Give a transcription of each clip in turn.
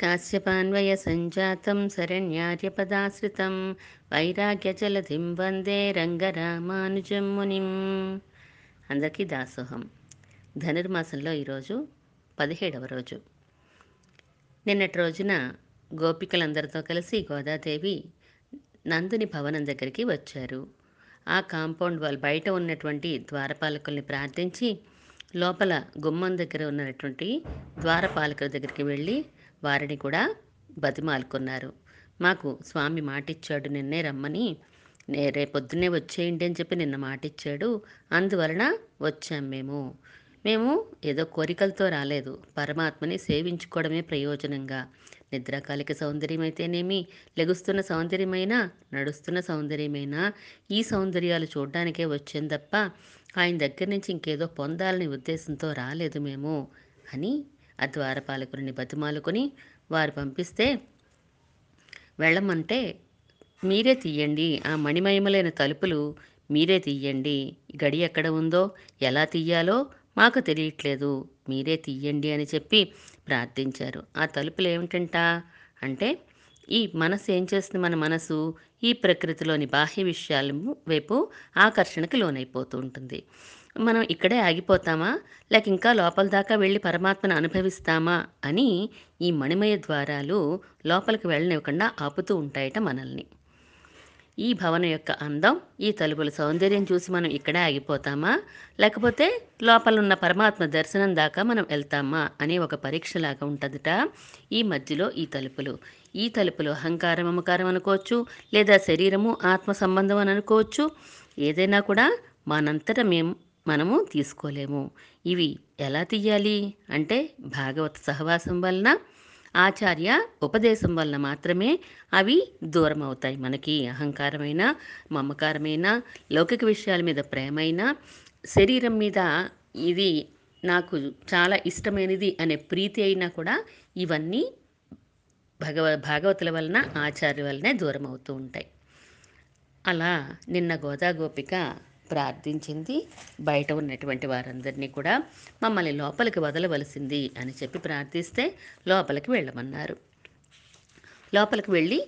కాశ్యపాన్వయ సంజాతం శరణ్యార్యపదాశ్రితం వైరాగ్యజలధిం వందే రంగరామానుజం మునిం అందరికీ దాసోహం. ధనుర్మాసంలో ఈరోజు పదిహేడవ రోజు. నిన్నటి రోజున గోపికలందరితో కలిసి గోదాదేవి నందుని భవనం దగ్గరికి వచ్చారు. ఆ కాంపౌండ్ వాల్ బయట ఉన్నటువంటి ద్వారపాలకుల్ని ప్రార్థించి లోపల గుమ్మం దగ్గర ఉన్నటువంటి ద్వారపాలకుల దగ్గరికి వెళ్ళి వారిని కూడా బతిమాలుకున్నారు. మాకు స్వామి మాటిచ్చాడు నిన్నే రమ్మని. నే రేపొద్దునే వచ్చేయండి అని చెప్పి నిన్న మాటిచ్చాడు. అందువలన వచ్చాం మేము. మేము ఏదో కోరికలతో రాలేదు. పరమాత్మని సేవించుకోవడమే ప్రయోజనంగా. నిద్రాకాలిక సౌందర్యమైతేనేమి? లెగుస్తున్న సౌందర్యమైనా? నడుస్తున్న సౌందర్యమైనా? ఈ సౌందర్యాలు చూడడానికే వచ్చాం తప్ప ఆయన దగ్గర నుంచి ఇంకేదో పొందాలని ఉద్దేశంతో రాలేదు మేము అని ఆ ద్వారపాలకుడిని బతిమాలుకొని వారు పంపిస్తే వెళ్ళమంటే మీరే తీయండి. ఆ మణిమయములైన తలుపులు మీరే తీయండి. గడి ఎక్కడ ఉందో ఎలా తీయాలో మాకు తెలియట్లేదు. మీరే తీయండి అని చెప్పి ప్రార్థించారు. ఆ తలుపులు ఏమిటంట అంటే ఈ మనసు ఏం చేస్తుంది మన మనసు? ఈ ప్రకృతిలోని బాహ్య విషయాల వైపు ఆకర్షణకు లోనైపోతూ ఉంటుంది. మనం ఇక్కడే ఆగిపోతామా? లేక ఇంకా లోపల దాకా వెళ్ళి పరమాత్మను అనుభవిస్తామా? అని ఈ మణిమయ ద్వారాలు లోపలికి వెళ్ళనివ్వకుండా ఆపుతూ ఉంటాయట మనల్ని. ఈ భవనం యొక్క అందం ఈ తలుపుల సౌందర్యం చూసి మనం ఇక్కడే ఆగిపోతామా? లేకపోతే లోపల ఉన్న పరమాత్మ దర్శనం దాకా మనం వెళ్తామా? అనే ఒక పరీక్షలాగా ఉంటుందిట ఈ మధ్యలో ఈ తలుపులు. ఈ తలుపులు అహంకారం అమకారం అనుకోవచ్చు లేదా శరీరము ఆత్మ సంబంధం అని అనుకోవచ్చు. ఏదైనా కూడా మనంతట మేము మనము తీసుకోలేము. ఇవి ఎలా తీయాలి? అంటే భాగవత సహవాసం వలన ఆచార్య ఉపదేశం వలన మాత్రమే అవి దూరం అవుతాయి మనకి అహంకారమైన మమకారమైన లౌకిక విషయాల మీద ప్రేమైన శరీరం మీద ఇది నాకు చాలా ఇష్టమైనది అనే ప్రీతి అయినా కూడా ఇవన్నీ భగవ భాగవతుల వలన ఆచార్య వలనే దూరం అవుతూ ఉంటాయి. అలా నిన్న గోదా గోపిక ప్రార్థించింది. బయట ఉన్నటువంటి వారందరినీ కూడా మమ్మల్ని లోపలికి వదలవలసింది అని చెప్పి ప్రార్థిస్తే లోపలికి వెళ్ళమన్నారు. లోపలికి వెళ్ళి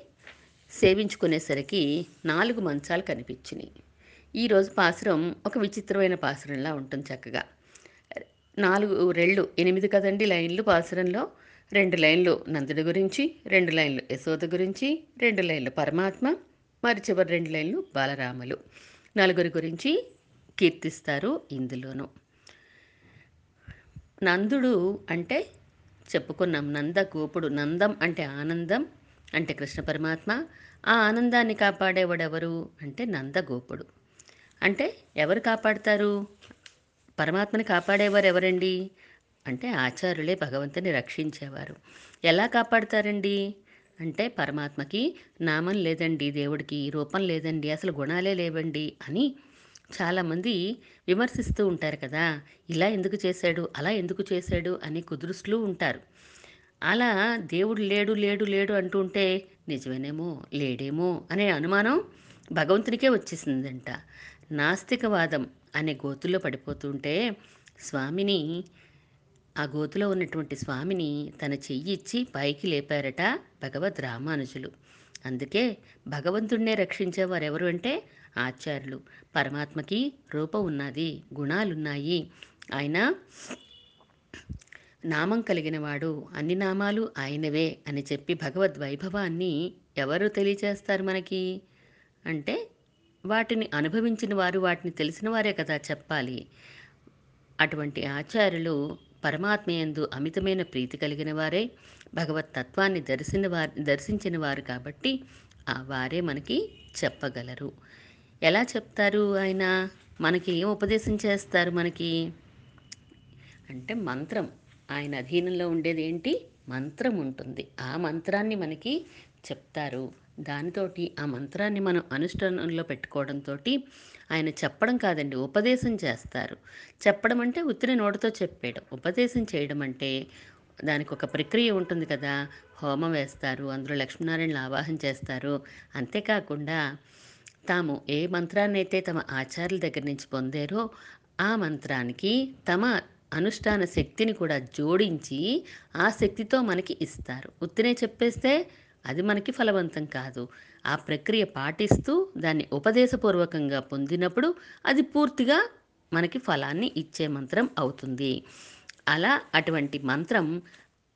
సేవించుకునేసరికి నాలుగు మంచాలు కనిపించినాయి. ఈరోజు పాసురం ఒక విచిత్రమైన పాసురంలా ఉంటుంది చక్కగా. నాలుగు రెళ్ళు ఎనిమిది కదండి లైన్లు పాసురంలో. రెండు లైన్లు నందుడి గురించి రెండు లైన్లు యశోద గురించి రెండు లైన్లు పరమాత్మ మరి చివరి రెండు లైన్లు బాలరాములు. నలుగురి గురించి కీర్తిస్తారు ఇందులోనూ. నందుడు అంటే చెప్పుకున్నాం నంద గోపుడు నందం అంటే ఆనందం అంటే కృష్ణ పరమాత్మ. ఆ ఆనందాన్ని కాపాడేవాడెవరు అంటే నందగోపుడు అంటే ఎవరు కాపాడతారు? పరమాత్మని కాపాడేవారు ఎవరండి అంటే ఆచార్యులే భగవంతుని రక్షించేవారు. ఎలా కాపాడతారండి? అంటే పరమాత్మకి నామం లేదండి దేవుడికి రూపం లేదండి అసలు గుణాలే లేవండి అని చాలామంది విమర్శిస్తూ ఉంటారు కదా ఇలా ఎందుకు చేశాడు అలా ఎందుకు చేశాడు అని కుదురుస్తూ ఉంటారు. అలా దేవుడు లేడు లేడు లేడు అంటూ ఉంటే నిజమేనేమో లేడేమో అనే అనుమానం భగవంతునికే వచ్చేసిందంట. నాస్తికవాదం అనే గోతుల్లో పడిపోతుంటే స్వామిని ఆ గోతిలో ఉన్నటువంటి స్వామిని తన చెయ్యి ఇచ్చి పైకి లేపారట భగవద్ రామానుజులు. అందుకే భగవంతుణ్ణే రక్షించేవారు ఎవరు అంటే ఆచార్యులు. పరమాత్మకి రూపం ఉన్నది గుణాలున్నాయి. ఆయన నామం కలిగినవాడు అన్ని నామాలు ఆయనవే అని చెప్పి భగవద్ వైభవాన్ని ఎవరు తెలియచేస్తారు మనకి? అంటే వాటిని అనుభవించిన వారు వాటిని తెలిసిన వారే కదా చెప్పాలి. అటువంటి ఆచార్యులు పరమాత్మయందు అమితమైన ప్రీతి కలిగిన వారే భగవత్ తత్వాన్ని దర్శిన వారు దర్శించిన వారు కాబట్టి ఆ వారే మనకి చెప్పగలరు. ఎలా చెప్తారు ఆయన? మనకి ఏం ఉపదేశం చేస్తారు మనకి? అంటే మంత్రం. ఆయన అధీనంలో ఉండేది ఏంటి? మంత్రం ఉంటుంది. ఆ మంత్రాన్ని మనకి చెప్తారు. దానితోటి ఆ మంత్రాన్ని మనం అనుష్ఠానంలో పెట్టుకోవడంతో ఆయన చెప్పడం కాదండి ఉపదేశం చేస్తారు. చెప్పడం అంటే ఉత్తిని నోటితో చెప్పేయడం. ఉపదేశం చేయడం అంటే దానికి ఒక ప్రక్రియ ఉంటుంది కదా హోమం వేస్తారు అందులో లక్ష్మీనారాయణలు ఆవాహన చేస్తారు. అంతేకాకుండా తాము ఏ మంత్రాన్ని అయితే తమ ఆచార్యుల దగ్గర నుంచి పొందారో ఆ మంత్రానికి తమ అనుష్ఠాన శక్తిని కూడా జోడించి ఆ శక్తితో మనకి ఇస్తారు. ఉత్తినే చెప్పేస్తే అది మనకి ఫలవంతం కాదు. ఆ ప్రక్రియ పాటిస్తూ దాన్ని ఉపదేశపూర్వకంగా పొందినప్పుడు అది పూర్తిగా మనకి ఫలాన్ని ఇచ్చే మంత్రం అవుతుంది. అలా అటువంటి మంత్రం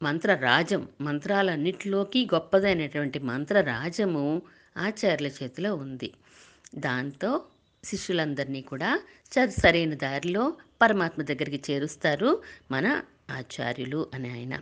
మంత్రరాజం మంత్రాలన్నిటిలోకి గొప్పదైనటువంటి మంత్రరాజము ఆచార్యుల చేతిలో ఉంది. దాంతో శిష్యులందరినీ కూడా చ- సరైన దారిలో పరమాత్మ దగ్గరికి చేరుస్తారు మన ఆచార్యులు అని ఆయన.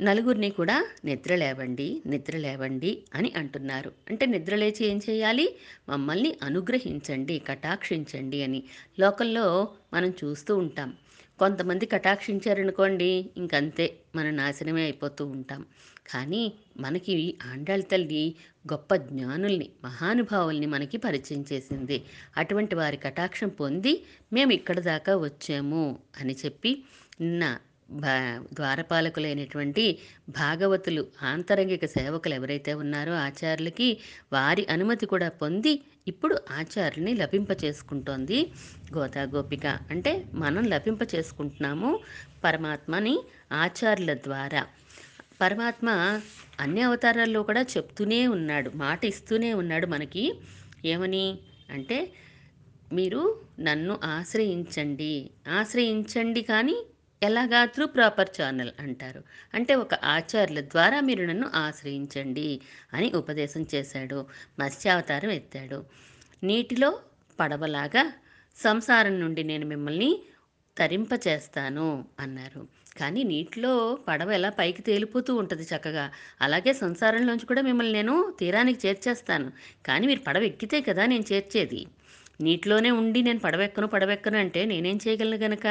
నలుగురిని కూడా నిద్ర లేవండి నిద్ర లేవండి అని అంటున్నారు. అంటే నిద్ర లేచి ఏం చేయాలి? మమ్మల్ని అనుగ్రహించండి కటాక్షించండి అని లోకల్లో మనం చూస్తూ ఉంటాం. కొంతమంది కటాక్షించారనుకోండి ఇంకంతే మన నాశనమే అయిపోతూ ఉంటాం. కానీ మనకి ఆండాళ్ళ తల్లి గొప్ప జ్ఞానుల్ని మహానుభావుల్ని మనకి పరిచయం చేసింది. అటువంటి వారి కటాక్షం పొంది మేము ఇక్కడ దాకా వచ్చాము అని చెప్పి నిన్న భా ద్వారపాలకులైనటువంటి భాగవతులు ఆంతరంగిక సేవకులు ఎవరైతే ఉన్నారో ఆచార్యులకి వారి అనుమతి కూడా పొంది ఇప్పుడు ఆచార్యుని లభింప చేసుకుంటోంది గోపిక అంటే మనం లభింప చేసుకుంటున్నాము పరమాత్మని ఆచార్యుల ద్వారా. పరమాత్మ అన్ని అవతారాల్లో కూడా చెప్తూనే ఉన్నాడు మాట ఇస్తూనే ఉన్నాడు మనకి. ఏమని? అంటే మీరు నన్ను ఆశ్రయించండి. ఆశ్రయించండి కానీ ఎలాగా? త్రూ ప్రాపర్ ఛానల్ అంటారు. అంటే ఒక ఆచార్యుల ద్వారా మీరు నన్ను ఆశ్రయించండి అని ఉపదేశం చేశాడు. మత్స్యావతారం ఎత్తాడు. నీటిలో పడవలాగా సంసారం నుండి నేను మిమ్మల్ని తరింపచేస్తాను అన్నారు. కానీ నీటిలో పడవ ఎలా పైకి తేలిపోతూ ఉంటుంది చక్కగా. అలాగే సంసారంలోంచి కూడా మిమ్మల్ని నేను తీరానికి చేర్చేస్తాను. కానీ మీరు పడవ ఎక్కితే కదా నేను చేర్చేది. నీటిలోనే ఉండి నేను పడవెక్కను పడవెక్కను అంటే నేనేం చేయగలను గనక?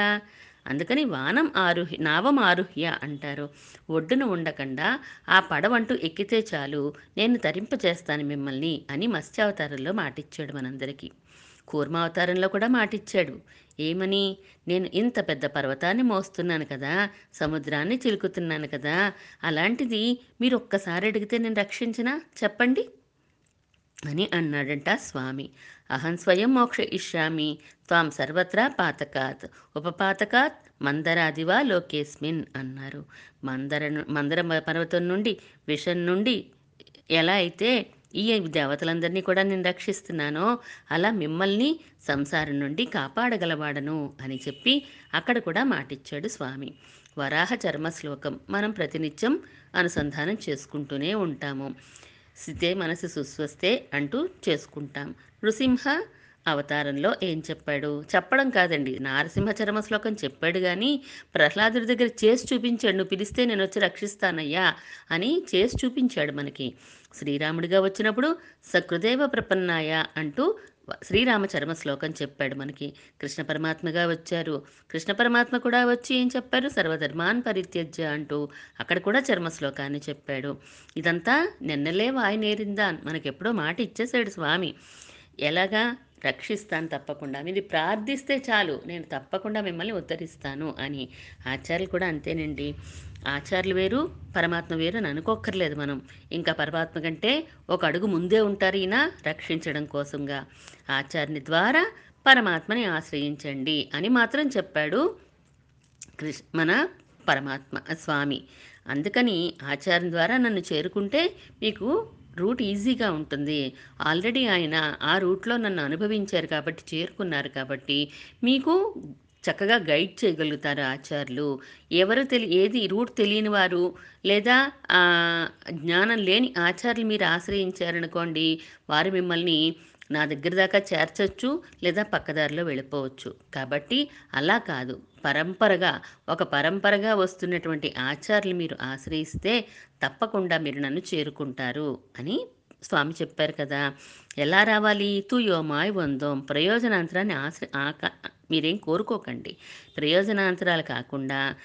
అందుకని వానం ఆరుహ్య నావం ఆరుహ్య అంటారు. ఒడ్డున ఉండకుండా ఆ పడవంటూ ఎక్కితే చాలు నేను తరింపచేస్తాను మిమ్మల్ని అని మత్స్యావతారంలో మాటిచ్చాడు మనందరికీ. కూర్మావతారంలో కూడా మాటిచ్చాడు. ఏమని? నేను ఇంత పెద్ద పర్వతాన్ని మోస్తున్నాను కదా సముద్రాన్ని చిలుకుతున్నాను కదా అలాంటిది మీరు ఒక్కసారి అడిగితే నేను రక్షించినా? చెప్పండి. అని అన్నాడంట స్వామి. అహం స్వయం మోక్ష ఇష్యామి త్వాం సర్వత్రా పాతకాత్. ఉపపాతకాత్ మందరాదివా లోకేస్మిన్ అన్నారు. మందర మందర పర్వతం నుండి విషం నుండి ఎలా అయితే ఈ దేవతలందరినీ కూడా నేను రక్షిస్తున్నానో అలా మిమ్మల్ని సంసారం నుండి కాపాడగలవాడను అని చెప్పి అక్కడ కూడా మాటిచ్చాడు స్వామి. వరాహ చర్మ శ్లోకం. మనం ప్రతినిత్యం అనుసంధానం చేసుకుంటూనే ఉంటాము. స్థితే మనసు సుస్వస్తే అంటూ చేసుకుంటాం. నృసింహ అవతారంలో ఏం చెప్పాడు? చెప్పడం కాదండి. నారసింహ చరమ శ్లోకం చెప్పాడు కానీ ప్రహ్లాదుడి దగ్గర చేసి చూపించాడు. నువ్వు పిలిస్తే నేను వచ్చి రక్షిస్తానయ్యా అని చేసి చూపించాడు మనకి. శ్రీరాముడిగా వచ్చినప్పుడు సకృదేవ ప్రపన్నాయ అంటూ శ్రీరామచరమ శ్లోకం చెప్పాడు మనకి. కృష్ణ పరమాత్మగా వచ్చారు. కృష్ణ పరమాత్మ కూడా వచ్చి ఏం చెప్పారు? సర్వధర్మాన్ పరిత్యజ్య అంటూ అక్కడ కూడా చర్మ శ్లోకాన్ని చెప్పాడు. ఇదంతా నిన్నలే వాయినేరిందా మనకెప్పుడో మాట ఇచ్చేసాడు స్వామి. ఎలాగా? రక్షిస్తాను తప్పకుండా. మీరు ప్రార్థిస్తే చాలు. నేను తప్పకుండా మిమ్మల్ని ఉద్ధరిస్తాను అని. ఆచార్యులు కూడా అంతేనండి. ఆచార్యులు వేరు పరమాత్మ వేరు అని అనుకోక్కర్లేదు మనం. ఇంకా పరమాత్మ కంటే ఒక అడుగు ముందే ఉంటారు ఈయన రక్షించడం కోసంగా. ఆచార్యుని ద్వారా పరమాత్మని ఆశ్రయించండి అని మాత్రం చెప్పాడు కృష్ణ మన పరమాత్మ స్వామి. అందుకని ఆచార్యం ద్వారా నన్ను చేరుకుంటే మీకు రూట్ ఈజీగా ఉంటుంది. ఆల్రెడీ ఆయన ఆ రూట్లో నన్ను అనుభవించారు కాబట్టి చేరుకున్నారు కాబట్టి మీకు చక్కగా గైడ్ చేయగలుగుతారు ఆచార్యులు. ఎవరు తెలి ఏది రూట్ తెలియని వారు లేదా జ్ఞానం లేని ఆచార్యులు మీరు ఆశ్రయించారనుకోండి వారు మిమ్మల్ని నా దగ్గర దాకా చేర్చొచ్చు లేదా పక్కదారిలో వెళ్ళిపోవచ్చు. కాబట్టి అలా కాదు. పరంపరగా ఒక పరంపరగా వస్తున్నటువంటి ఆచార్యులు మీరు ఆశ్రయిస్తే తప్పకుండా మీరు నన్ను చేరుకుంటారు అని స్వామి చెప్పారు కదా. ఎలా రావాలి? తుయోమాయ్ వందోం. ప్రయోజనాంతరాన్ని ఆశ్ర ఆక మీరేం కోరుకోకండి. ప్రయోజనాంతరాలు కాకుండా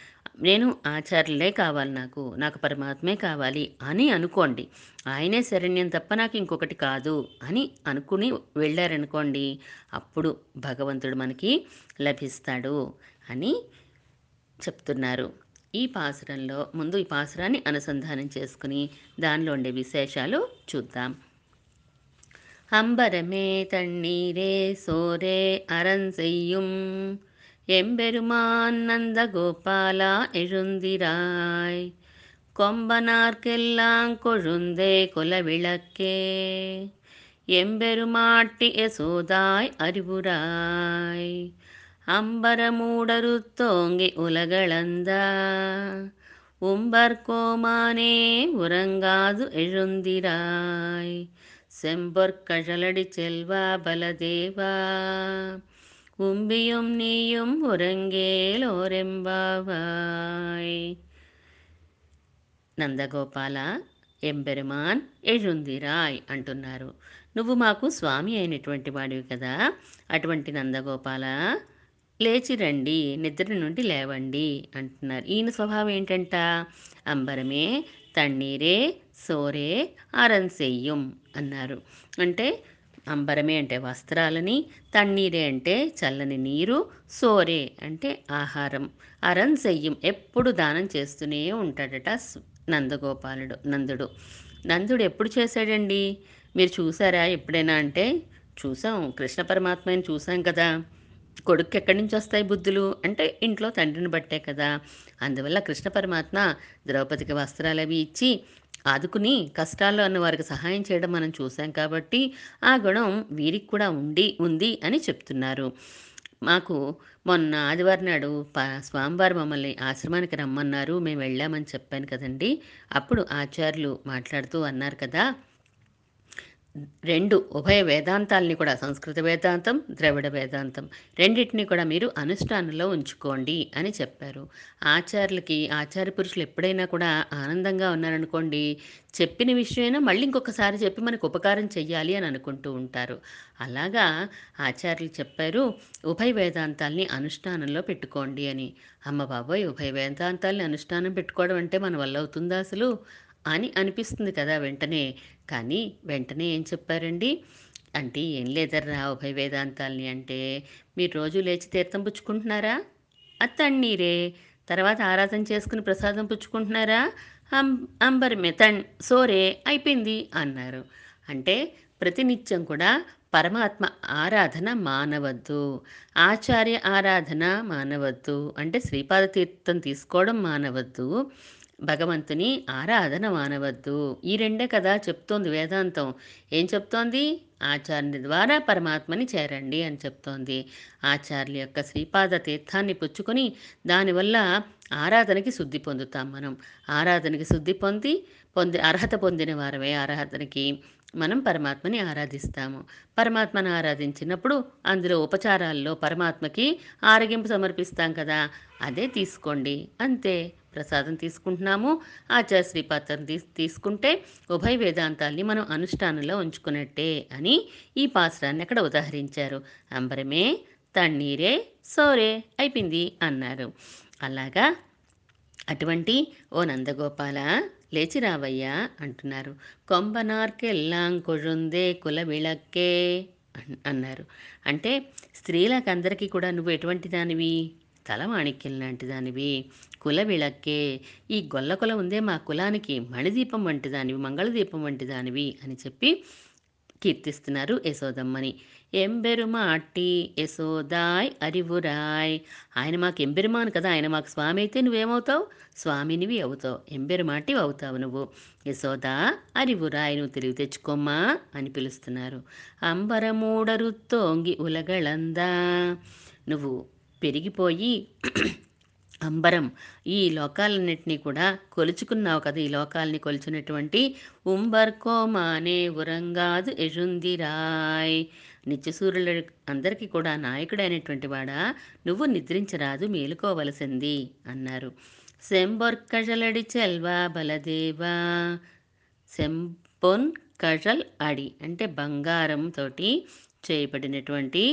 నేను ఆచార్యులే కావాలి నాకు నాకు పరమాత్మే కావాలి అని అనుకోండి. ఆయనే శరణ్యం తప్ప నాకు ఇంకొకటి కాదు అని అనుకుని వెళ్ళారనుకోండి అప్పుడు భగవంతుడు మనకి లభిస్తాడు అని చెప్తున్నారు. ఈ పాసురంలో ముందు ఈ పాసురాన్ని అనుసంధానం చేసుకుని దానిలో ఉండే విశేషాలు చూద్దాం. அம்பரமே தண்ணீரே சோரே அரண் செய்யும். எம்பெருமான் நந்த கோபாலா எழுந்திராய். கொம்பனார்க்கெல்லாம் கொழுந்தே குலவிளக்கே. எம்பெருமாட்டி யசோதாய் அறிவுராய் அம்பரமூடருத்தோங்கி உலகளந்த. உம்பர்கோமானே உறங்காது எழுந்திராய். செம்பொற்கழலடி செல்வா பலதேவா. உம்பியும் நீயும் உறங்கேலோரெம்பாவாய் నందగోపాల ఎంబెరుమాన్ ఎజుందిరాయ్ అంటున్నారు నువ్వు మాకు స్వామి అయినటువంటి వాడివి కదా. అటువంటి నందగోపాల లేచి రండి నిద్ర నుండి లేవండి అంటున్నారు. ఈయన స్వభావం ఏంటంట? అంబరమే తన్నీరే సోరే అరంసెయ్యం అన్నారు. అంటే అంబరమే అంటే వస్త్రాలని తన్నీరే అంటే చల్లని నీరు సోరే అంటే ఆహారం. అరన్ సెయ్యం ఎప్పుడు దానం చేస్తూనే ఉంటాడట నందగోపాలుడు నందుడు. నందుడు ఎప్పుడు చేశాడండి? మీరు చూసారా ఎప్పుడైనా అంటే? చూసాం కృష్ణ పరమాత్మని చూసాం కదా. కొడుకు ఎక్కడి నుంచి వస్తాయి బుద్ధులు? అంటే ఇంట్లో తండ్రిని బట్టే కదా. అందువల్ల కృష్ణ పరమాత్మ ద్రౌపదికి వస్త్రాలు అవి ఇచ్చి ఆదుకుని కష్టాల్లో ఉన్న వారికి సహాయం చేయడం మనం చూసాం కాబట్టి ఆ గుణం వీరికి కూడా ఉండి ఉంది అని చెప్తున్నారు. మాకు మొన్న ఆదివారం నాడు స్వామివారు మమ్మల్ని ఆశ్రమానికి రమ్మన్నారు. మేము వెళ్ళామని చెప్పాను కదండి. అప్పుడు ఆచార్యులు మాట్లాడుతూ అన్నారు కదా రెండు ఉభయ వేదాంతాల్ని కూడా సంస్కృత వేదాంతం ద్రవిడ వేదాంతం రెండింటిని కూడా మీరు అనుష్ఠానంలో ఉంచుకోండి అని చెప్పారు. ఆచార్యులకి ఆచార్య పురుషులు ఎప్పుడైనా కూడా ఆనందంగా ఉన్నారనుకోండి చెప్పిన విషయమైనా మళ్ళీ ఇంకొకసారి చెప్పి మనకు ఉపకారం చెయ్యాలి అని అనుకుంటూ ఉంటారు. అలాగా ఆచార్యులు చెప్పారు ఉభయ వేదాంతాల్ని అనుష్ఠానంలో పెట్టుకోండి అని. అమ్మ బాబోయ్ ఉభయ వేదాంతాల్ని అనుష్ఠానం పెట్టుకోవడం అంటే మన వల్ల అవుతుందా అసలు? అని అనిపిస్తుంది కదా వెంటనే. కానీ వెంటనే ఏం చెప్పారండి? అంటే ఏం లేదర్రా ఉభయ వేదాంతాల్ని అంటే మీరు రోజు లేచి తీర్థం పుచ్చుకుంటున్నారా? అత్తన్నీరే. తర్వాత ఆరాధన చేసుకుని ప్రసాదం పుచ్చుకుంటున్నారా? అం అంబరమే సోరే అయిపోయింది అన్నారు. అంటే ప్రతినిత్యం కూడా పరమాత్మ ఆరాధన మానవద్దు. ఆచార్య ఆరాధన మానవద్దు. అంటే శ్రీపాద తీర్థం తీసుకోవడం మానవద్దు. భగవంతుని ఆరాధన మానవద్దు. ఈ రెండే కదా చెప్తోంది వేదాంతం. ఏం చెప్తోంది? ఆచార్యుని ద్వారా పరమాత్మని చేరండి అని చెప్తోంది. ఆచార్యుల యొక్క శ్రీపాద తీర్థాన్ని పుచ్చుకొని దానివల్ల ఆరాధనకి శుద్ధి పొందుతాం మనం. ఆరాధనకి శుద్ధి పొంది పొంది అర్హత పొందిన వారమే ఆరాధనకి మనం పరమాత్మని ఆరాధిస్తాము. పరమాత్మను ఆరాధించినప్పుడు అందులో ఉపచారాల్లో పరమాత్మకి ఆరగింపు సమర్పిస్తాం కదా అదే తీసుకోండి. అంతే. ప్రసాదం తీసుకుంటున్నాము. ఆచార్య శ్రీపాత్రం తీస్ తీసుకుంటే ఉభయ వేదాంతాల్ని మనం అనుష్ఠానంలో ఉంచుకున్నట్టే అని ఈ పాసరాన్ని అక్కడ ఉదాహరించారు. అంబరమే తన్నీరే సోరే అయిపోయింది అన్నారు. అలాగా? అటువంటి ఓ నందగోపాల లేచి రావయ్యా అంటున్నారు. కొంబనార్కెల్లాం కొഴുందే కుల విళక్కే అన్నారు. అంటే స్త్రీలకందరికీ కూడా నువ్వు ఎటువంటి దానివి? తలమాణిక్యం లాంటి దానివి కుల విళక్కే. ఈ గొల్లకుల ఉందే మా కులానికి మణిదీపం వంటి దానివి మంగళదీపం వంటి దానివి అని చెప్పి కీర్తిస్తున్నారు యశోదమ్మని. ఎంబెరుమాటి యశోదాయ్ అరివురాయ్. ఆయన మాకు ఎంబెరుమాను కదా ఆయన మాకు స్వామి అయితే నువ్వేమవుతావు? స్వామినివి అవుతావు. ఎంబెరుమాటి అవుతావు నువ్వు. యశోదా అరివురాయ్ నువ్వు తెలివి తెచ్చుకోమ్మా అని పిలుస్తున్నారు. అంబరమూడరుత్తోంగి ఉలగళందా. నువ్వు పెరిగిపోయి అంబరం ఈ లోకాలన్నింటినీ కూడా కొలుచుకున్నావు కదా ఈ లోకాలని కొలుచున్నటువంటి ఉంబర్కోమానే ఉరంగాదు యజుందిరాయ్ నిత్యసూర్యుల అందరికీ కూడా నాయకుడైనటువంటి వాడా నువ్వు నిద్రించరాదు మేలుకోవలసింది అన్నారు. సెంబొర్కజలడి చెల్వా బలదేవా. సెంపొన్ కజల్ అడి అంటే బంగారంతోటి చేయబడినటువంటి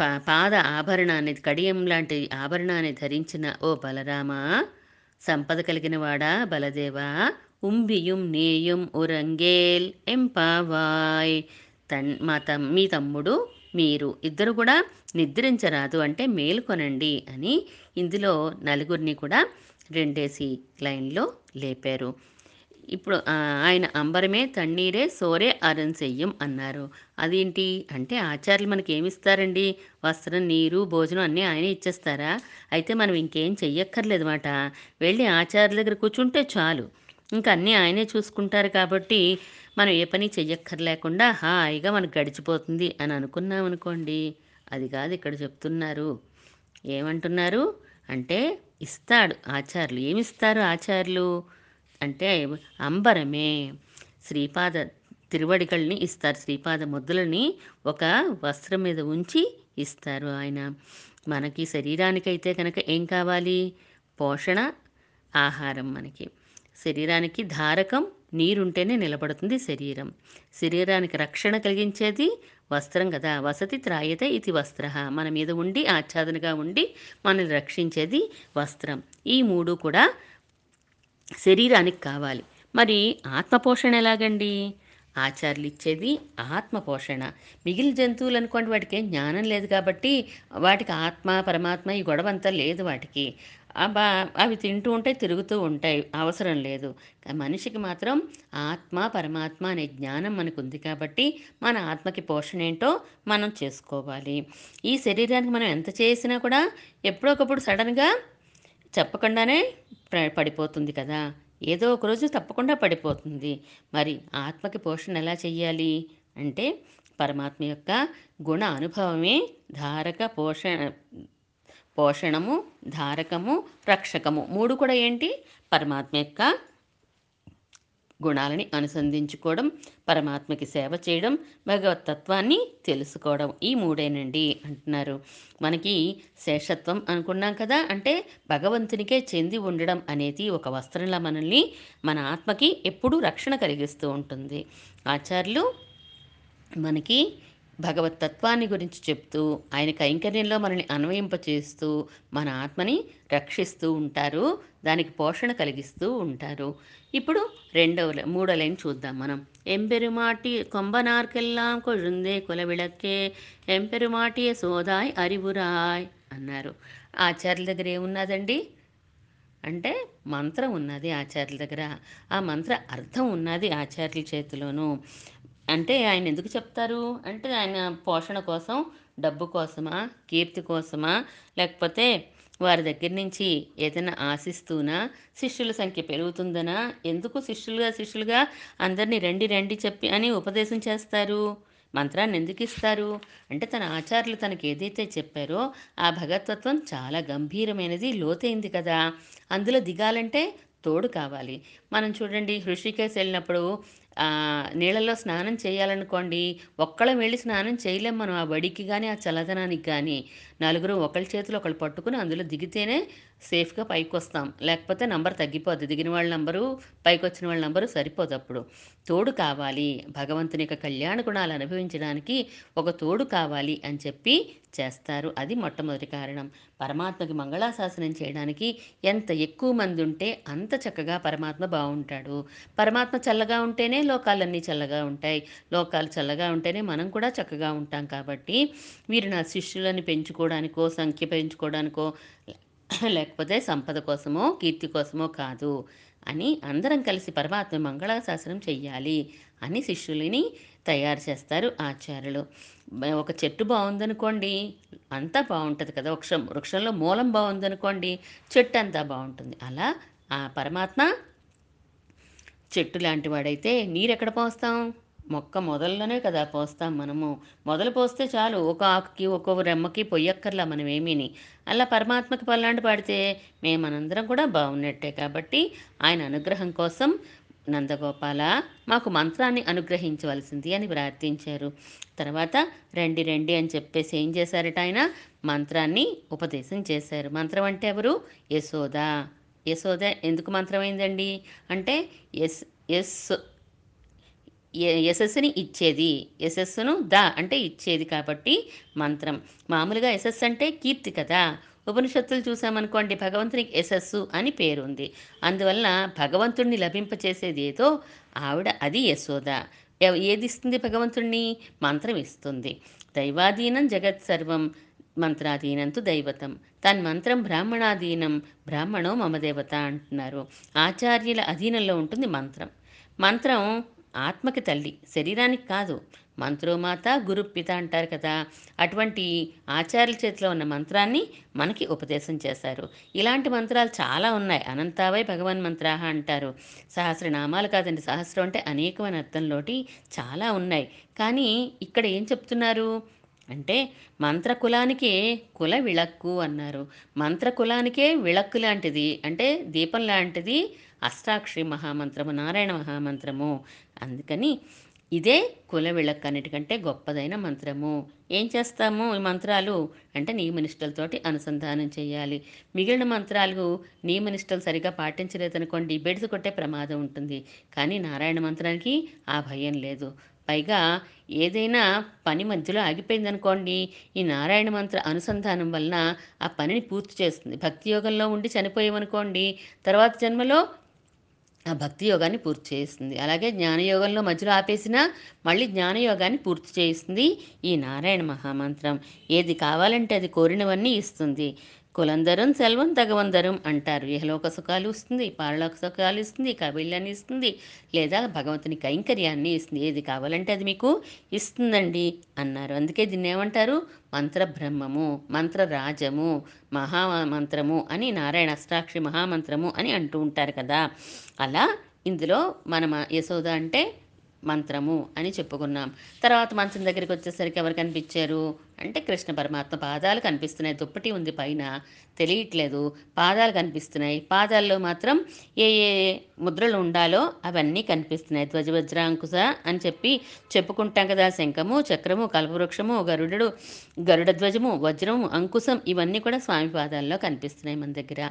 పా- పాద ఆభరణాన్ని కడియం లాంటి ఆభరణాన్ని ధరించిన ఓ బలరామ సంపద కలిగిన వాడా బలదేవా? ఉంబియుం నేయుం ఉరంగేల్ ఎంపావాయ్. తన్ మా తమ్ మీ తమ్ముడు మీరు ఇద్దరు కూడా నిద్రించరాదు అంటే మేలుకొనండి అని ఇందులో నలుగురిని కూడా రెండేసి లైన్లో లేపారు. ఇప్పుడు ఆయన అంబరమే తన్నీరే సోరే అరం చెయ్యం అన్నారు. అదేంటి? అంటే ఆచార్యులు మనకి ఏమి ఇస్తారండి వస్త్రం నీరు భోజనం అన్నీ ఆయనే ఇచ్చేస్తారా? అయితే మనం ఇంకేం చెయ్యక్కర్లేదు మాట. వెళ్ళి ఆచార్యుల దగ్గర కూర్చుంటే చాలు. ఇంకా అన్నీ ఆయనే చూసుకుంటారు కాబట్టి మనం ఏ పని చెయ్యక్కర్లేకుండా హాయిగా మనకు గడిచిపోతుంది అని అనుకున్నాం అనుకోండి. అది కాదు ఇక్కడ చెప్తున్నారు. ఏమంటున్నారు? అంటే ఇస్తాడు ఆచార్యులు. ఏమిస్తారు ఆచార్యులు? అంటే అంబరమే. శ్రీపాద తిరువడికల్ని ఇస్తారు. శ్రీపాద ముద్దులని ఒక వస్త్రం మీద ఉంచి ఇస్తారు ఆయన. మనకి శరీరానికైతే కనుక ఏం కావాలి? పోషణ ఆహారం మనకి. శరీరానికి ధారకం నీరుంటేనే నిలబడుతుంది శరీరం. శరీరానికి రక్షణ కలిగించేది వస్త్రం కదా. వసతి త్రాయతే ఇది వస్త్ర. మన మీద ఉండి ఆచ్ఛాదనగా ఉండి మనల్ని రక్షించేది వస్త్రం. ఈ మూడు కూడా శరీరానికి కావాలి. మరి ఆత్మపోషణ ఎలాగండి? ఆచార్యులు ఇచ్చేది ఆత్మపోషణ. మిగిలిన జంతువులు అనుకోండి వాటికి ఏం జ్ఞానం లేదు కాబట్టి వాటికి ఆత్మ పరమాత్మ ఈ గొడవ అంతా లేదు వాటికి. అవి తింటూ ఉంటాయి తిరుగుతూ ఉంటాయి. అవసరం లేదు. మనిషికి మాత్రం ఆత్మ పరమాత్మ అనే జ్ఞానం మనకు ఉంది కాబట్టి మన ఆత్మకి పోషణ ఏంటో మనం చేసుకోవాలి. ఈ శరీరానికి మనం ఎంత చేసినా కూడా ఎప్పుడొకప్పుడు సడన్గా చెప్పకుండానే పడిపోతుంది కదా. ఏదో ఒక రోజు తప్పకుండా పడిపోతుంది. మరి ఆత్మకి పోషణ ఎలా చెయ్యాలి? అంటే పరమాత్మ యొక్క గుణ అనుభవమే ధారక పోషణ పోషణము ధారకము రక్షకము. మూడు కూడా ఏంటి? పరమాత్మ యొక్క గుణాలని అనుసంధించుకోవడం పరమాత్మకి సేవ చేయడం భగవతత్వాన్ని తెలుసుకోవడం ఈ మూడేనండి అంటున్నారు. మనకి శేషత్వం అనుకున్నాం కదా అంటే భగవంతునికే చెంది ఉండడం అనేది ఒక వస్త్రంలా మనల్ని మన ఆత్మకి ఎప్పుడూ రక్షణ కలిగిస్తూ ఉంటుంది. ఆచార్యులు మనకి భగవత్ తత్వాన్ని గురించి చెప్తూ ఆయన కైంకర్యంలో మనల్ని అన్వయింపచేస్తూ మన ఆత్మని రక్షిస్తూ ఉంటారు. దానికి పోషణ కలిగిస్తూ ఉంటారు. ఇప్పుడు రెండవ మూడో లైన్ చూద్దాం మనం. ఎంపెరుమాటి కొంబనార్కెల్లాం కుల కులవిళక్కే ఎంపెరుమాటి సోదాయ్ అరివురాయ్ అన్నారు. ఆచార్యుల దగ్గర ఏమున్నదండి? అంటే మంత్రం ఉన్నది ఆచార్యుల దగ్గర. ఆ మంత్ర అర్థం ఉన్నది ఆచార్యుల చేతిలోనూ. అంటే ఆయన ఎందుకు చెప్తారు? అంటే ఆయన పోషణ కోసం డబ్బు కోసమా కీర్తి కోసమా లేకపోతే వారి దగ్గర నుంచి ఏదైనా ఆశిస్తూనా? శిష్యుల సంఖ్య పెరుగుతుందనా? ఎందుకు శిష్యులుగా శిష్యులుగా అందరినీ రండి రండి చెప్పి అని ఉపదేశం చేస్తారు? మంత్రాన్ని ఎందుకు ఇస్తారు? అంటే తన ఆచార్యులు తనకి ఏదైతే చెప్పారో ఆ భగవతత్వం చాలా గంభీరమైనది లోతైంది కదా. అందులో దిగాలంటే తోడు కావాలి. మనం చూడండి హృషికేశ్ వెళ్ళినప్పుడు నీళ్ళలో నీళ్ళల్లో స్నానం చేయాలనుకోండి ఒక్కళ్ళం వెళ్ళి స్నానం చేయలేం మనం ఆ బడికి కానీ ఆ చల్లదనానికి కానీ నలుగురు ఒకళ్ళ చేతులు ఒకళ్ళు పట్టుకుని అందులో దిగితేనే సేఫ్గా పైకి వస్తాం లేకపోతే నంబర్ తగ్గిపోద్ది. దిగిన వాళ్ళ నంబరు పైకి వచ్చిన వాళ్ళ నంబరు సరిపోదు అప్పుడు. తోడు కావాలి. భగవంతుని యొక్క కళ్యాణ గుణాలు అనుభవించడానికి ఒక తోడు కావాలి అని చెప్పి చేస్తారు. అది మొట్టమొదటి కారణం. పరమాత్మకి మంగళాశాసనం చేయడానికి ఎంత ఎక్కువ మంది ఉంటే అంత చక్కగా పరమాత్మ బాగుంటాడు. పరమాత్మ చల్లగా ఉంటేనే లోకాలన్నీ చల్లగా ఉంటాయి. లోకాలు చల్లగా ఉంటేనే మనం కూడా చక్కగా ఉంటాం కాబట్టి మీరు నా శిష్యులని పెంచుకోవడానికో సంఖ్య పెంచుకోవడానికో లేకపోతే సంపద కోసమో కీర్తి కోసమో కాదు అని అందరం కలిసి పరమాత్మ మంగళాశాసనం చెయ్యాలి అని శిష్యులని తయారు చేస్తారు ఆచార్యులు. ఒక చెట్టు బాగుందనుకోండి అంతా బాగుంటుంది కదా. వృక్షం వృక్షంలో మూలం బాగుందనుకోండి చెట్టు అంతా బాగుంటుంది. అలా ఆ పరమాత్మ చెట్టు లాంటి వాడైతే నీరు ఎక్కడ పోస్తాం? మొక్క మొదల్లోనే కదా పోస్తాం మనము. మొదలు పోస్తే చాలు ఒక ఆకుకి ఒక్కొక్క రెమ్మకి పొయ్యక్కర్లా మనం ఏమీని అలా పరమాత్మకి పల్లాంటి పాడితే మేము కూడా బాగున్నట్టే కాబట్టి ఆయన అనుగ్రహం కోసం నందగోపాల మాకు మంత్రాన్ని అనుగ్రహించవలసింది అని ప్రార్థించారు. తర్వాత రండి రండి అని చెప్పేసి ఏం చేశారట ఆయన? మంత్రాన్ని ఉపదేశం చేశారు. మంత్రం అంటే ఎవరు? యశోద. యశోద ఎందుకు మంత్రమైందండి అంటే ఎస్ ఎస్ యశస్సుని ఇచ్చేది. యశస్సును ద అంటే ఇచ్చేది కాబట్టి మంత్రం. మామూలుగా యశస్సు అంటే కీర్తి కదా. ఉపనిషత్తులు చూసామనుకోండి భగవంతునికి యశస్సు అని పేరు ఉంది అందువలన భగవంతుడిని లభింపచేసేది ఏదో ఆవిడ అది యశోద. ఏది ఇస్తుంది భగవంతుడిని మంత్రం ఇస్తుంది. దైవాధీనం జగత్ సర్వం మంత్రాధీనంతు దైవతం. తన్మంత్రం బ్రాహ్మణాధీనం బ్రాహ్మణో మమదేవత అంటున్నారు. ఆచార్యుల అధీనంలో ఉంటుంది మంత్రం. మంత్రం ఆత్మకి తల్లి. శరీరానికి కాదు. మంత్రోమాత గురుపిత అంటారు కదా. అటువంటి ఆచార్యుల చేతిలో ఉన్న మంత్రాన్ని మనకి ఉపదేశం చేశారు. ఇలాంటి మంత్రాలు చాలా ఉన్నాయి. అనంతావై భగవన్ మంత్రాహ అంటారు. సహస్రనామాలు కాదండి. సహస్రం అంటే అనేకమైన అర్థంలోటి చాలా ఉన్నాయి. కానీ ఇక్కడ ఏం చెప్తున్నారు? అంటే మంత్రకులానికే కుల విళక్కు అన్నారు. మంత్రకులానికే విళక్కు లాంటిది. అంటే దీపం లాంటిది అష్టాక్షరి మహామంత్రము నారాయణ మహామంత్రము. అందుకని ఇదే కుల విళక్కు అన్నిటికంటే గొప్పదైన మంత్రము. ఏం చేస్తాము ఈ మంత్రాలు? అంటే నియమనిష్టలతోటి అనుసంధానం చేయాలి. మిగిలిన మంత్రాలు నియమనిష్టలు సరిగా పాటించలేదనుకోండి బెడ్స్ కొట్టే ప్రమాదం ఉంటుంది. కానీ నారాయణ మంత్రానికి ఆ భయం లేదు. పైగా ఏదైనా పని మధ్యలో ఆగిపోయిందనుకోండి ఈ నారాయణ మంత్ర అనుసంధానం వలన ఆ పనిని పూర్తి చేస్తుంది. భక్తి యోగంలో ఉండి చనిపోయామనుకోండి తర్వాత జన్మలో ఆ భక్తి యోగాన్ని పూర్తి చేస్తుంది. అలాగే జ్ఞానయోగంలో మధ్యలో ఆపేసినా మళ్ళీ జ్ఞానయోగాన్ని పూర్తి చేస్తుంది ఈ నారాయణ మహామంత్రం. ఏది కావాలంటే అది కోరినవన్నీ ఇస్తుంది. కులందరం సెల్వం తగవందరం అంటారు. ఇహలోక సుఖాలు ఇస్తుంది పారలోక సుఖాలు ఇస్తుంది కబిళ్ళని ఇస్తుంది లేదా భగవంతుని కైంకర్యాన్ని ఇస్తుంది. ఏది కావాలంటే అది మీకు ఇస్తుందండి అన్నారు. అందుకే దీన్ని ఏమంటారు? మంత్రబ్రహ్మము మంత్రరాజము మహామంత్రము అని నారాయణ అష్టాక్షి మహామంత్రము అని అంటూ ఉంటారు కదా. అలా ఇందులో మన యశోద అంటే మంత్రము అని చెప్పుకున్నాం. తర్వాత మంచం దగ్గరికి వచ్చేసరికి ఎవరు కనిపించారు? అంటే కృష్ణ పరమాత్మ పాదాలు కనిపిస్తున్నాయి. దుప్పటి ఉంది పైన. తెలియట్లేదు. పాదాలు కనిపిస్తున్నాయి. పాదాల్లో మాత్రం ఏ ఏ ముద్రలు ఉండాలో అవన్నీ కనిపిస్తున్నాయి. ధ్వజవజ్రాంకుశ అని చెప్పి చెప్పుకుంటాం కదా. శంఖము చక్రము కల్పవృక్షము గరుడు గరుడ ధ్వజము వజ్రము అంకుశం ఇవన్నీ కూడా స్వామి పాదాల్లో కనిపిస్తున్నాయి మన దగ్గర.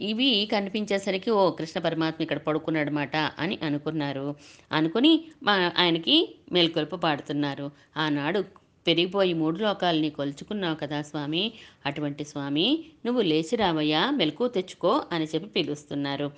ఇవి కనిపించేసరికి ఓ కృష్ణ పరమాత్మ ఇక్కడ పడుకున్నాడు మాట అని అనుకున్నారు. అనుకుని మా ఆయనకి మేల్కొల్పు పాడుతున్నారు. ఆనాడు పెరిగిపోయి మూడు లోకాలని కొలుచుకున్నావు కదా స్వామి. అటువంటి స్వామి నువ్వు లేచి రావయ్యా మెలకు తెచ్చుకో అని చెప్పి పిలుస్తున్నారు.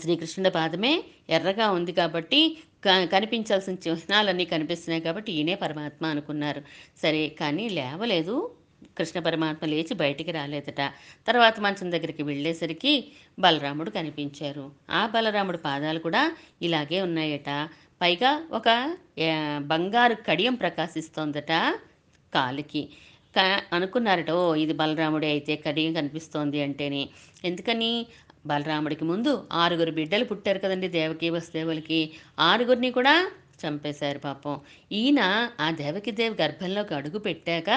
శ్రీకృష్ణుడి పాదమే. ఎర్రగా ఉంది కాబట్టి క- కనిపించాల్సిన చిహ్నాలన్నీ కనిపిస్తున్నాయి కాబట్టి ఈయనే పరమాత్మ అనుకున్నారు. సరే కానీ లేవలేదు. కృష్ణ పరమాత్మ లేచి బయటికి రాలేదట. తర్వాత మంచం దగ్గరికి వెళ్ళేసరికి బలరాముడు కనిపించారు. ఆ బలరాముడు పాదాలు కూడా ఇలాగే ఉన్నాయట. పైగా ఒక బంగారు కడియం ప్రకాశిస్తోందట కాలికి. అనుకున్నారట ఓ ఇది బలరాముడే అయితే కడియం కనిపిస్తోంది అంటేనే. ఎందుకని? బలరాముడికి ముందు ఆరుగురు బిడ్డలు పుట్టారు కదండి దేవకి వసుదేవులకి. ఆరుగురిని కూడా చంపేశారు పాపం. ఈయన ఆ దేవకిదేవి గర్భంలోకి అడుగు పెట్టాక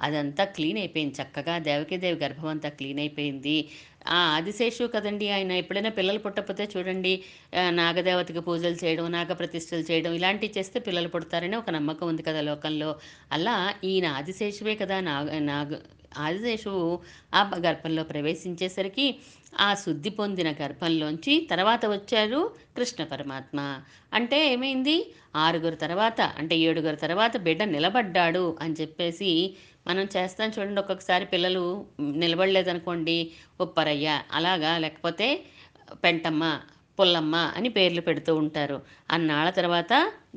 అదంతా క్లీన్ అయిపోయింది. చక్కగా దేవకిదేవి గర్భం అంతా క్లీన్ అయిపోయింది. ఆదిశేషు కదండి. ఆయన ఎప్పుడైనా పిల్లలు పుట్టకపోతే చూడండి నాగదేవతకి పూజలు చేయడం నాగప్రతిష్టలు చేయడం ఇలాంటివి చేస్తే పిల్లలు పుడతారని ఒక నమ్మకం ఉంది కదా లోకంలో. అలా ఈయన ఆదిశేషువే కదా నాగ నాగ ఆదిశేషువు ఆ గర్భంలో ప్రవేశించేసరికి ఆ శుద్ధి పొందిన గర్భంలోంచి తర్వాత వచ్చారు కృష్ణ పరమాత్మ. అంటే ఏమైంది? ఆరుగురు తర్వాత అంటే ఏడుగురు తర్వాత బిడ్డ నిలబడ్డాడు అని చెప్పేసి మనం చేస్తాం చూడండి ఒక్కొక్కసారి పిల్లలు నిలబడలేదనుకోండి ఉప్పరయ్య అలాగా? లేకపోతే పెంటమ్మ పుల్లమ్మ అని పేర్లు పెడుతూ ఉంటారు. అన్నాళ్ళ తర్వాత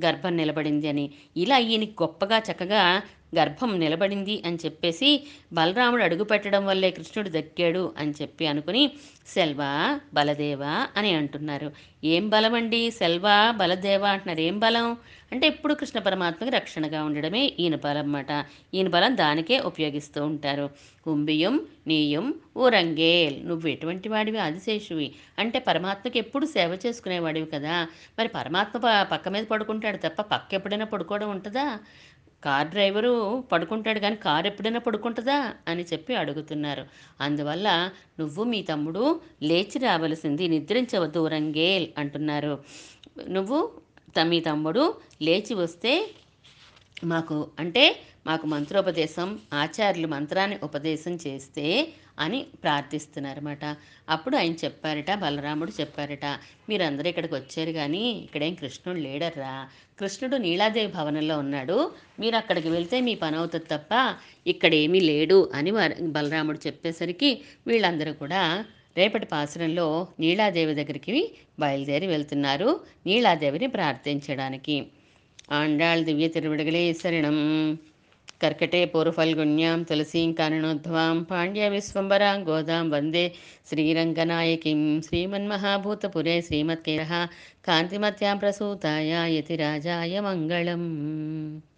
గర్భం నిలబడింది అని. ఇలా ఈయనకి గొప్పగా చక్కగా గర్భం నిలబడింది అని చెప్పేసి బలరాముడు అడుగు పెట్టడం వల్లే కృష్ణుడు దక్కాడు అని చెప్పి అనుకుని సెల్వా బలదేవ అని అంటున్నారు. ఏం బలం అండి సెల్వా బలదేవ అంటున్నారు. ఏం బలం? అంటే ఎప్పుడు కృష్ణ పరమాత్మకి రక్షణగా ఉండడమే ఈయన బలం అన్నమాట ఈయన బలం దానికే ఉపయోగిస్తూ ఉంటారు. కుంభియం నీయం ఊరంగేల్ నువ్వు ఎటువంటి వాడివి? ఆదిశేషువి. అంటే పరమాత్మకి ఎప్పుడు సేవ చేసుకునేవాడివి కదా. మరి పరమాత్మ పక్క మీద పడుకుంటాడు తప్ప పక్క ఎప్పుడైనా పడుకోవడం ఉంటుందా? కార్ డ్రైవరు పడుకుంటాడు కానీ కారు ఎప్పుడైనా పడుకుంటుందా అని చెప్పి అడుగుతున్నారు. అందువల్ల నువ్వు మీ తమ్ముడు లేచి రావలసింది నిద్రించవద్దు రంగేల్ అంటున్నారు. నువ్వు త- మీ తమ్ముడు లేచి వస్తే మాకు అంటే మాకు మంత్రోపదేశం ఆచార్యులు మంత్రాన్ని ఉపదేశం చేస్తే అని ప్రార్థిస్తున్నారన్నమాట. అప్పుడు ఆయన చెప్పారట బలరాముడు చెప్పారట మీరందరూ ఇక్కడికి వచ్చారు కానీ ఇక్కడేం కృష్ణుడు లేడర్రా? కృష్ణుడు నీలాదేవి భవనంలో ఉన్నాడు. మీరు అక్కడికి వెళ్తే మీ పని అవుతుంది తప్ప ఇక్కడేమీ లేడు అని వారు బలరాముడు చెప్పేసరికి వీళ్ళందరూ కూడా రేపటి పాసురంలో నీలాదేవి దగ్గరికి బయలుదేరి వెళ్తున్నారు నీలాదేవిని ప్రార్థించడానికి. ఆండాళ్ దివ్య తిరువిడగలే శరణం. కర్కటే పూర్వఫల్గుణ్యాం తులసీం కారణోద్భవాం పాండ్య విశ్వంబరాం గోదాం వందే శ్రీరంగనాయకిం శ్రీమన్మహాభూతపురే శ్రీమత్కేరः కాంతిమత్యాం ప్రసూతాయ యతిరాజాయ మంగళం.